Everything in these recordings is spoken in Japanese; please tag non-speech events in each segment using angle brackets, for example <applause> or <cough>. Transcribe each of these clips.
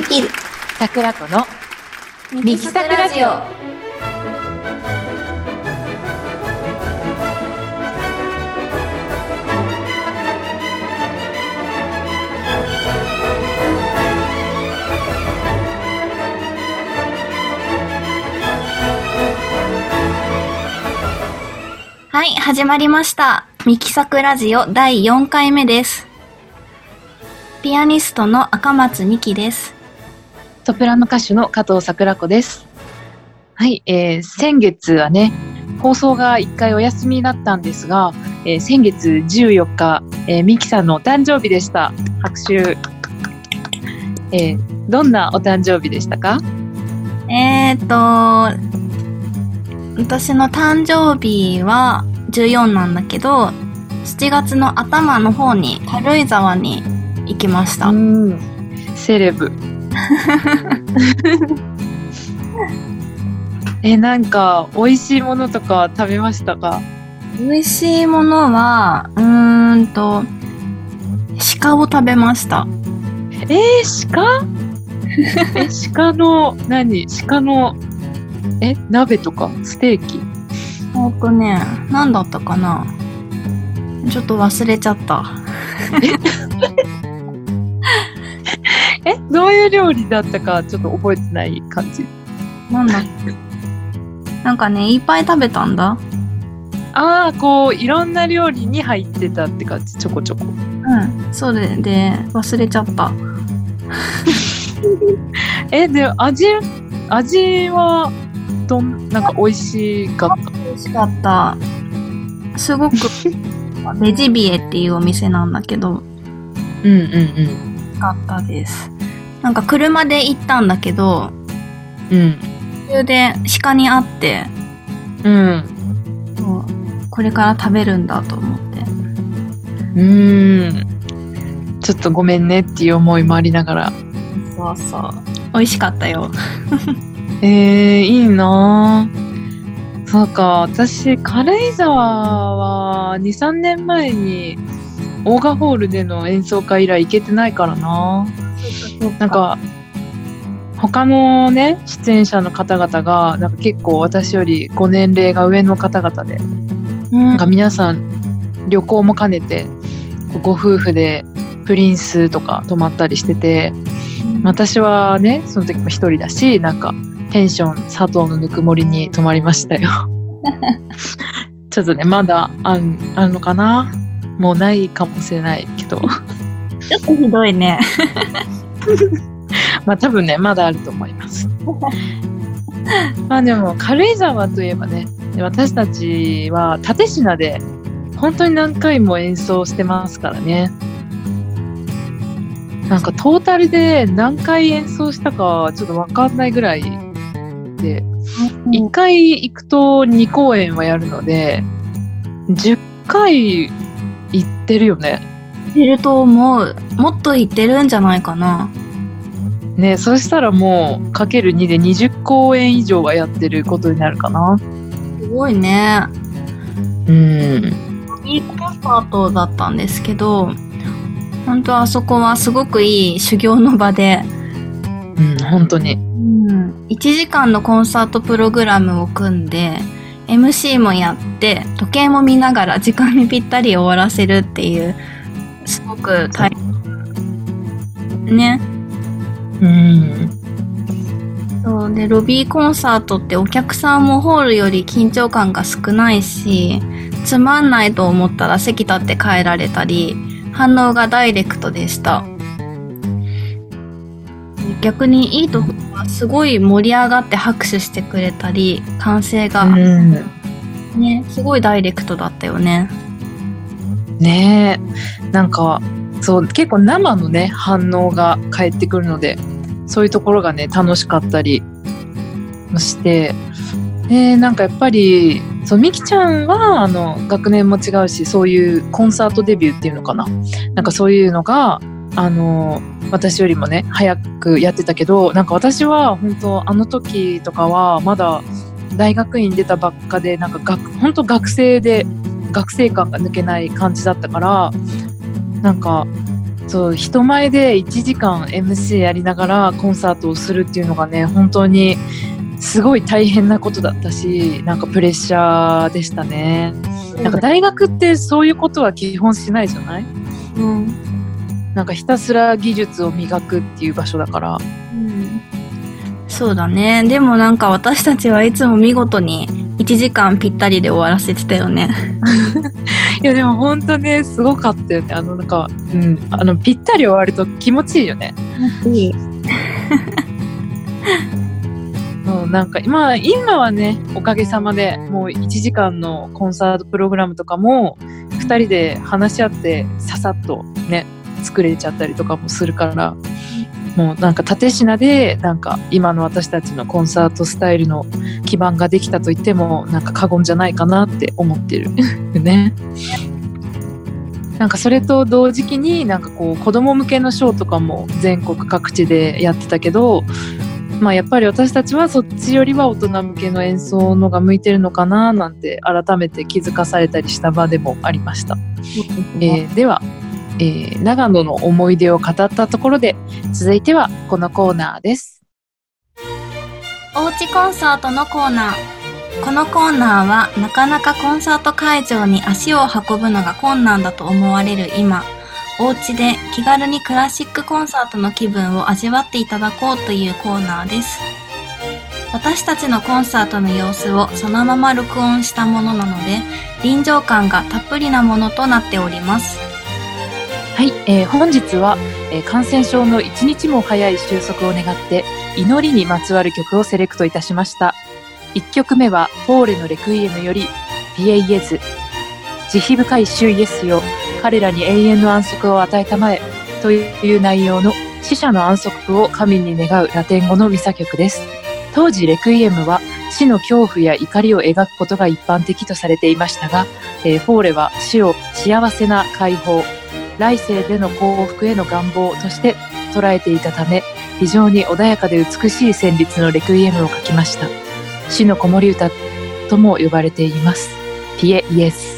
できる。桜子のミキサクラジオ。はい、始まりました。ミキサクラジオ第4回目です。ピアニストの赤松美希です。ソプラノ歌手の加藤桜子です。はい、えー、先月はね、放送が1回お休みだったんですが、えー先月14日、えー、ミキさんのお誕生日でした。拍手。えーどんなお誕生日でしたか？えーと、私の誕生日は14なんだけど、7月の頭の方に軽井沢に行きました。ん。セレブ。え、なんか、美味しいものとか食べましたか？美味しいものは、うーんと、鹿を食べました。えー、鹿？え、鹿の、何？鹿の、え、鍋とか？ステーキ？えっとね、何だったかな？ちょっと忘れちゃった。どういう料理だったかちょっと覚えてない感じ。なんだっけなんかね、いっぱい食べたんだ。ああ、こう、いろんな料理に入ってたって感じ、ちょこちょこ。うん。それで、忘れちゃった。<laughs> え、で、味、味は、どん、なんか美味しかった？美味しかった。すごく、<laughs> ベジビエっていうお店なんだけど、うんうん美味しかったです。なんか車で行ったんだけど、うん。うん。途中で鹿に会って、うん。これから食べるんだと思って。うーん。ちょっとごめんねっていう思いもありながら。そうそう。美味しかったよ。<laughs> えー、いいなぁそうか、私、軽井沢は2、3年前に、オーガホールでの演奏会以来行けてないからななん、か、他のね、出演者の方々が、なんか結構私よりご年齢が上の方々で、うんなんか皆さん旅行も兼ねて、ご夫婦でプリンスとか泊まったりしてて、私はね、その時も一人だし、なんか、ペンション佐藤のぬくもりに泊まりましたよ。<laughs> ちょっとね、まだあんあるのかな？もうないかもしれないけど。ちょっとひどいね。まあ多分ね、まだあると思います。<laughs> まあでも、軽井沢といえばね、私たちは蓼科で本当に何回も演奏してますからね。なんかトータルで何回演奏したかちょっとわかんないぐらいで、1回行くと2公演はやるので、10回行ってるよね。いると思う。もっと言ってるんじゃないかな。ねそしたらもうかける2で20公演以上はやってることになるかな。すごいね。うん。いいコンサートだったんですけど、本当あそこはすごくいい修行の場で、うん、本当に。うん、1時間のコンサートプログラムを組んで、MC もやって、時計も見ながら時間にぴったり終わらせるっていう、すごく大変。ね。うん。そうで、ロビーコンサートってお客さんもホールより緊張感が少ないし、つまんないと思ったら席立って帰られたり、反応がダイレクトでした。逆にいいところはすごい盛り上がって拍手してくれたり、歓声がうん。ね、すごいダイレクトだったよね。ね。なんか、そう、結構生のね、反応が返ってくるので、そういうところがね、楽しかったりもして、えー、なんかやっぱり、そう、みきちゃんは、あの、学年も違うし、そういうコンサートデビューっていうのかな。なんかそういうのが、あの、私よりもね、早くやってたけど、なんか私は、本当あの時とかは、まだ大学院出たばっかで、なんか学、本当学生で、学生感が抜けない感じだったから、なんか、そう人前で1時間 MC やりながらコンサートをするっていうのがね本当にすごい大変なことだったしなんかプレッシャーでしたね。なんか大学ってそういうことは基本しないじゃない？うん。なんかひたすら技術を磨くっていう場所だから。うん。そうだね。でもなんか私たちはいつも見事に1時間ぴったりで終わらせてたよね。<laughs> いやでも本当ねすごかったよね。あのなんか、うん、あのぴったり終わると気持ちいいよね。いい。<laughs> うん、なんか今今はねおかげさまでもう1時間のコンサートプログラムとかも2人で話し合ってささっとね作れちゃったりとかもするからもうなんか縦品でなんか今の私たちのコンサートスタイルの基盤ができたと言ってもなんか過言じゃないかなって思ってる <laughs> ね。なんかそれと同時期になんかこう子供向けのショーとかも全国各地でやってたけどまあやっぱり私たちはそっちよりは大人向けの演奏のが向いてるのかななんて改めて気づかされたりした場でもありました。えーでは、えー長野の思い出を語ったところで続いてはこのコーナーです。おうちコンサートのコーナー。このコーナーはなかなかコンサート会場に足を運ぶのが困難だと思われる今、お家で気軽にクラシックコンサートの気分を味わっていただこうというコーナーです。私たちのコンサートの様子をそのまま録音したものなので、臨場感がたっぷりなものとなっております。はい、えー本日は、えー感染症の一日も早い収束を願って祈りにまつわる曲をセレクトいたしました。1曲目はフォーレのレクイエムよりピエイエズ。慈悲深い主イエスよ、彼らに永遠の安息を与えたまえという内容の死者の安息を神に願うラテン語のミサ曲です。当時レクイエムは死の恐怖や怒りを描くことが一般的とされていましたが、えーフォーレは死を幸せな解放、来世での幸福への願望として捉えていたため、非常に穏やかで美しい旋律のレクイエムを書きました。死の子守歌とも呼ばれています。ピエイエス。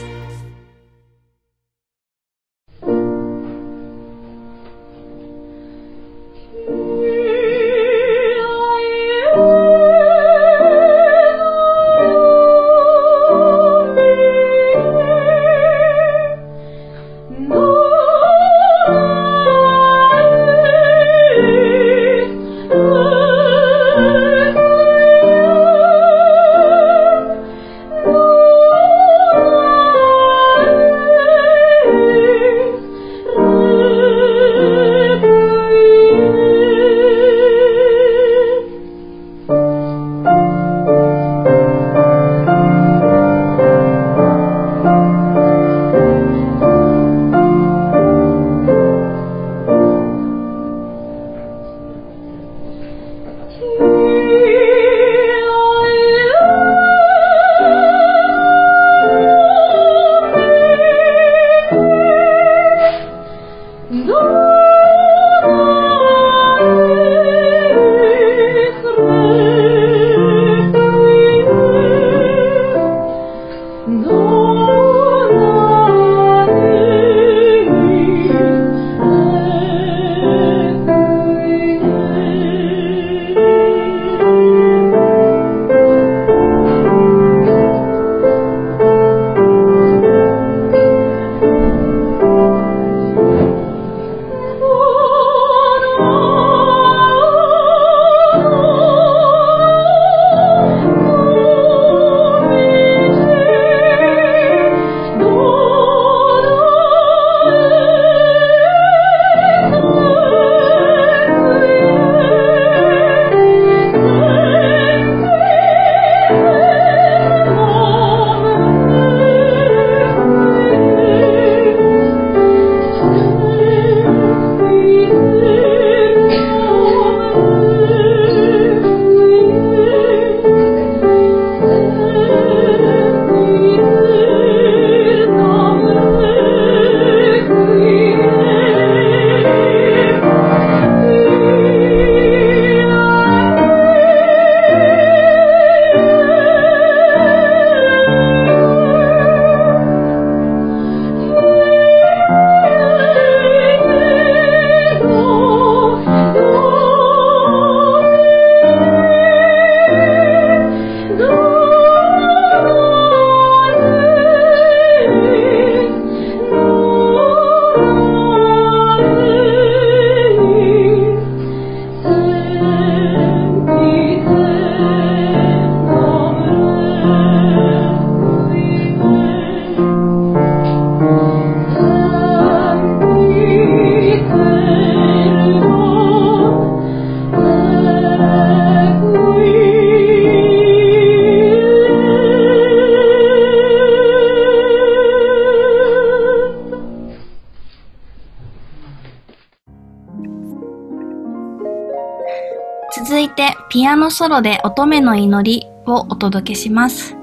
ソロで乙女の祈りをお届けします。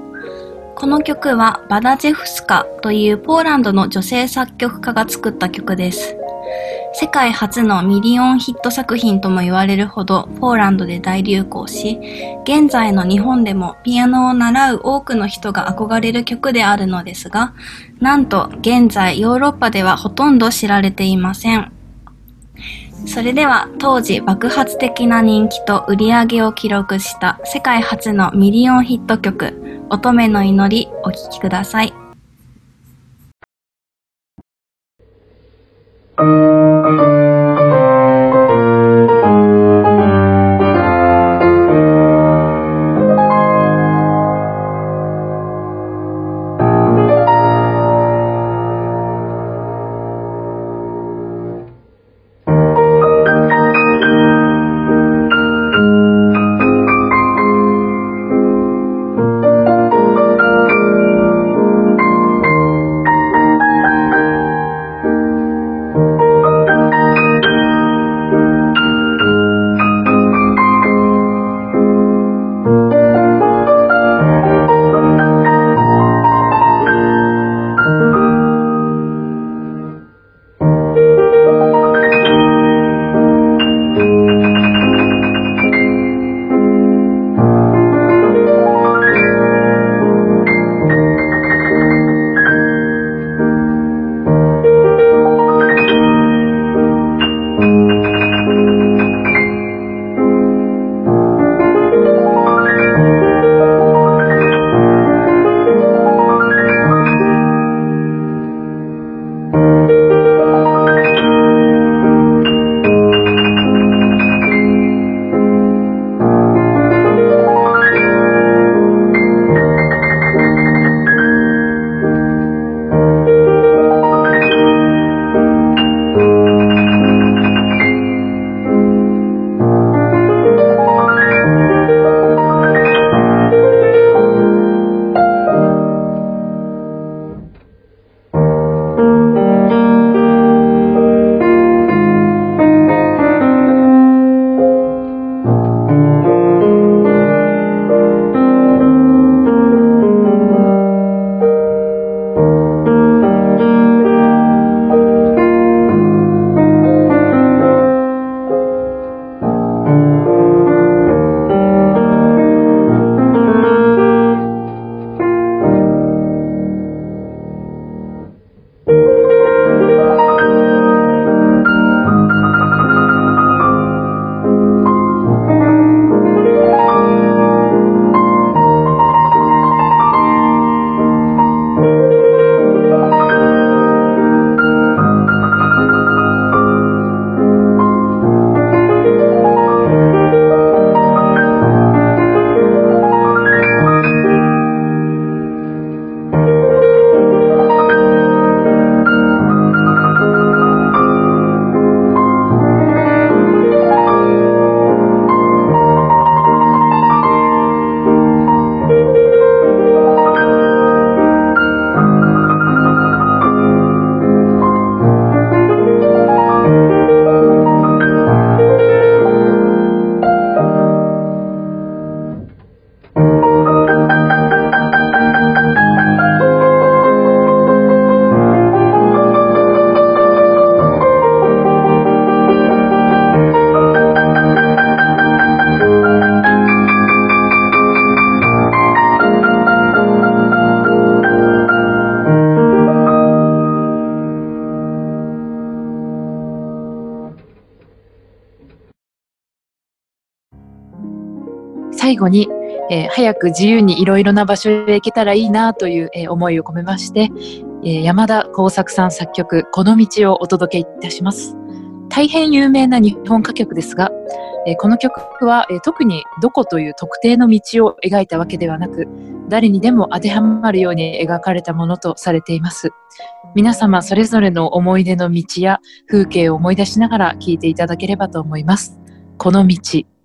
この曲はバダジェフスカというポーランドの女性作曲家が作った曲です。世界初のミリオンヒット作品とも言われるほどポーランドで大流行し、現在の日本でもピアノを習う多くの人が憧れる曲であるのですが、なんと現在ヨーロッパではほとんど知られていません。それでは当時爆発的な人気と売り上げを記録した世界初のミリオンヒット曲乙女の祈りお聴きください。最後に、えー早く自由にいろいろな場所へ行けたらいいなという、えー思いを込めまして、えー山田耕作さん作曲「この道」をお届けいたします。大変有名な日本歌曲ですが、えこの曲は、え特にどこという特定の道を描いたわけではなく、誰にでも当てはまるように描かれたものとされています。皆様それぞれの思い出の道や風景を思い出しながら聴いていただければと思います。この道。「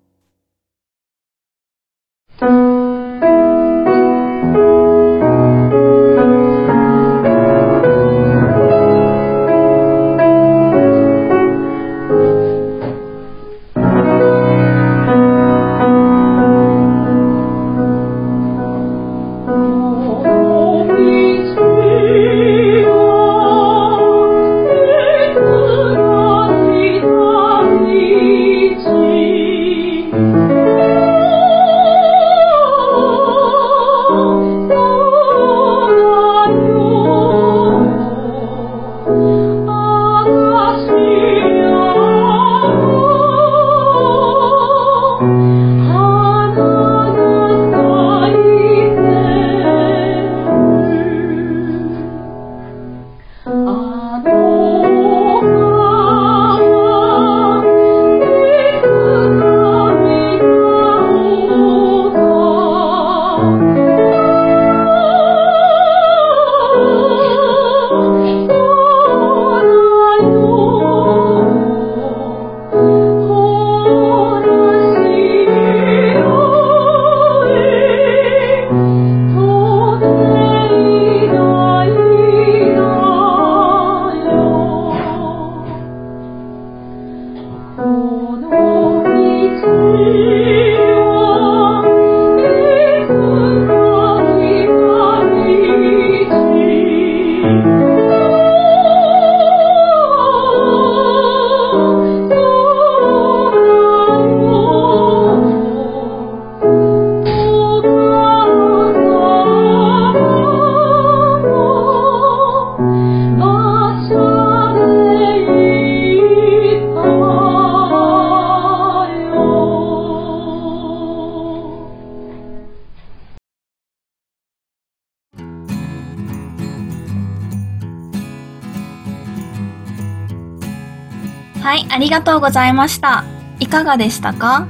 りがとうございました。いかがでしたか？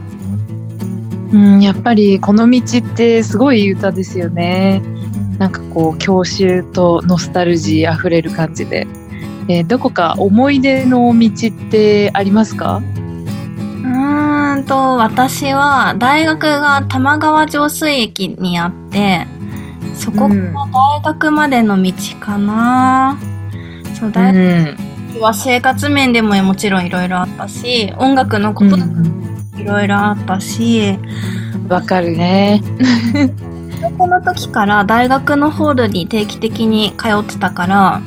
うん、やっぱりこの道ってすごい歌ですよね。なんかこう郷愁とノスタルジーあふれる感じで、えーどこか思い出の道ってありますか？うーんと、私は大学が玉川上水駅にあって、そこから大学までの道かな。そう、大うん、学は生活面でももちろんいろいろあったし、音楽のこといろいろあったし、わかるね。<laughs> この時から大学のホールに定期的に通ってたから、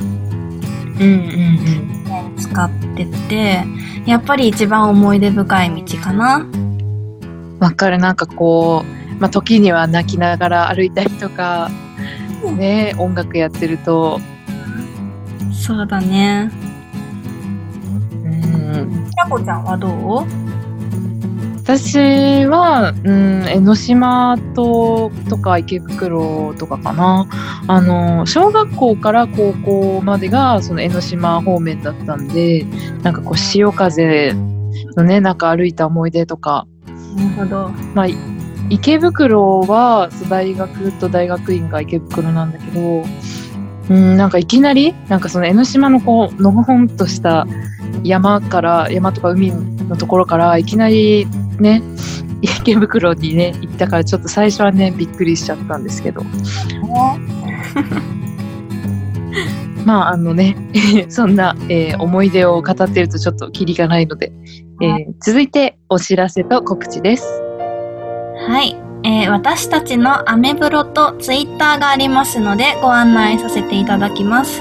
うんうん使ってて、やっぱり一番思い出深い道かな。うん。わかるなんかこう、まあ時には泣きながら歩いたりとか、ね音楽やってると、そうだね。うん、ひらこちゃんはどう？私は、うん、江ノ島ととか池袋とかかな。あの小学校から高校までがその江ノ島方面だったんでなんかこう潮風のね中歩いた思い出とか、なるほど。まあ、い池袋は大学と大学院が池袋なんだけど、うん、なんかいきなりなんかその江ノ島のこうのほほんとした山から山とか海のところからいきなりね池袋にね行ったからちょっと最初はねびっくりしちゃったんですけど <laughs> まああのね <laughs> そんな、えー思い出を語ってるとちょっとキリがないので、えー続いてお知らせと告知です。はい。えー私たちのアメブロとツイッターがありますのでご案内させていただきます。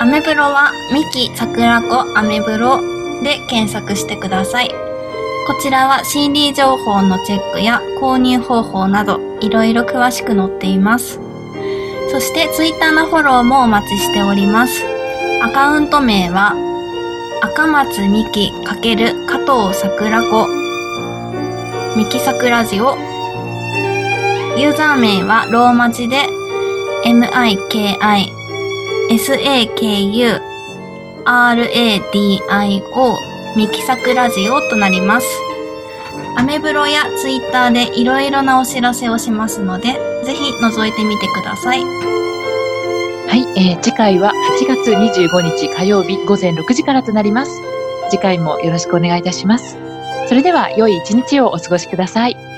アメブロはミキ桜子アメブロで検索してください。こちらは CD 情報のチェックや購入方法などいろいろ詳しく載っています。そしてツイッターのフォローもお待ちしております。アカウント名は赤松美希×加藤桜子ミキサクラジオユーザー名はローマ字で MIKI SAKU RADIO ミキサクラジオとなります。アメブロやツイッターでいろいろなお知らせをしますので、ぜひ覗いてみてください。はい、えー次回は8月25日火曜日午前6時からとなります。次回もよろしくお願いいたします。それでは良い一日をお過ごしください。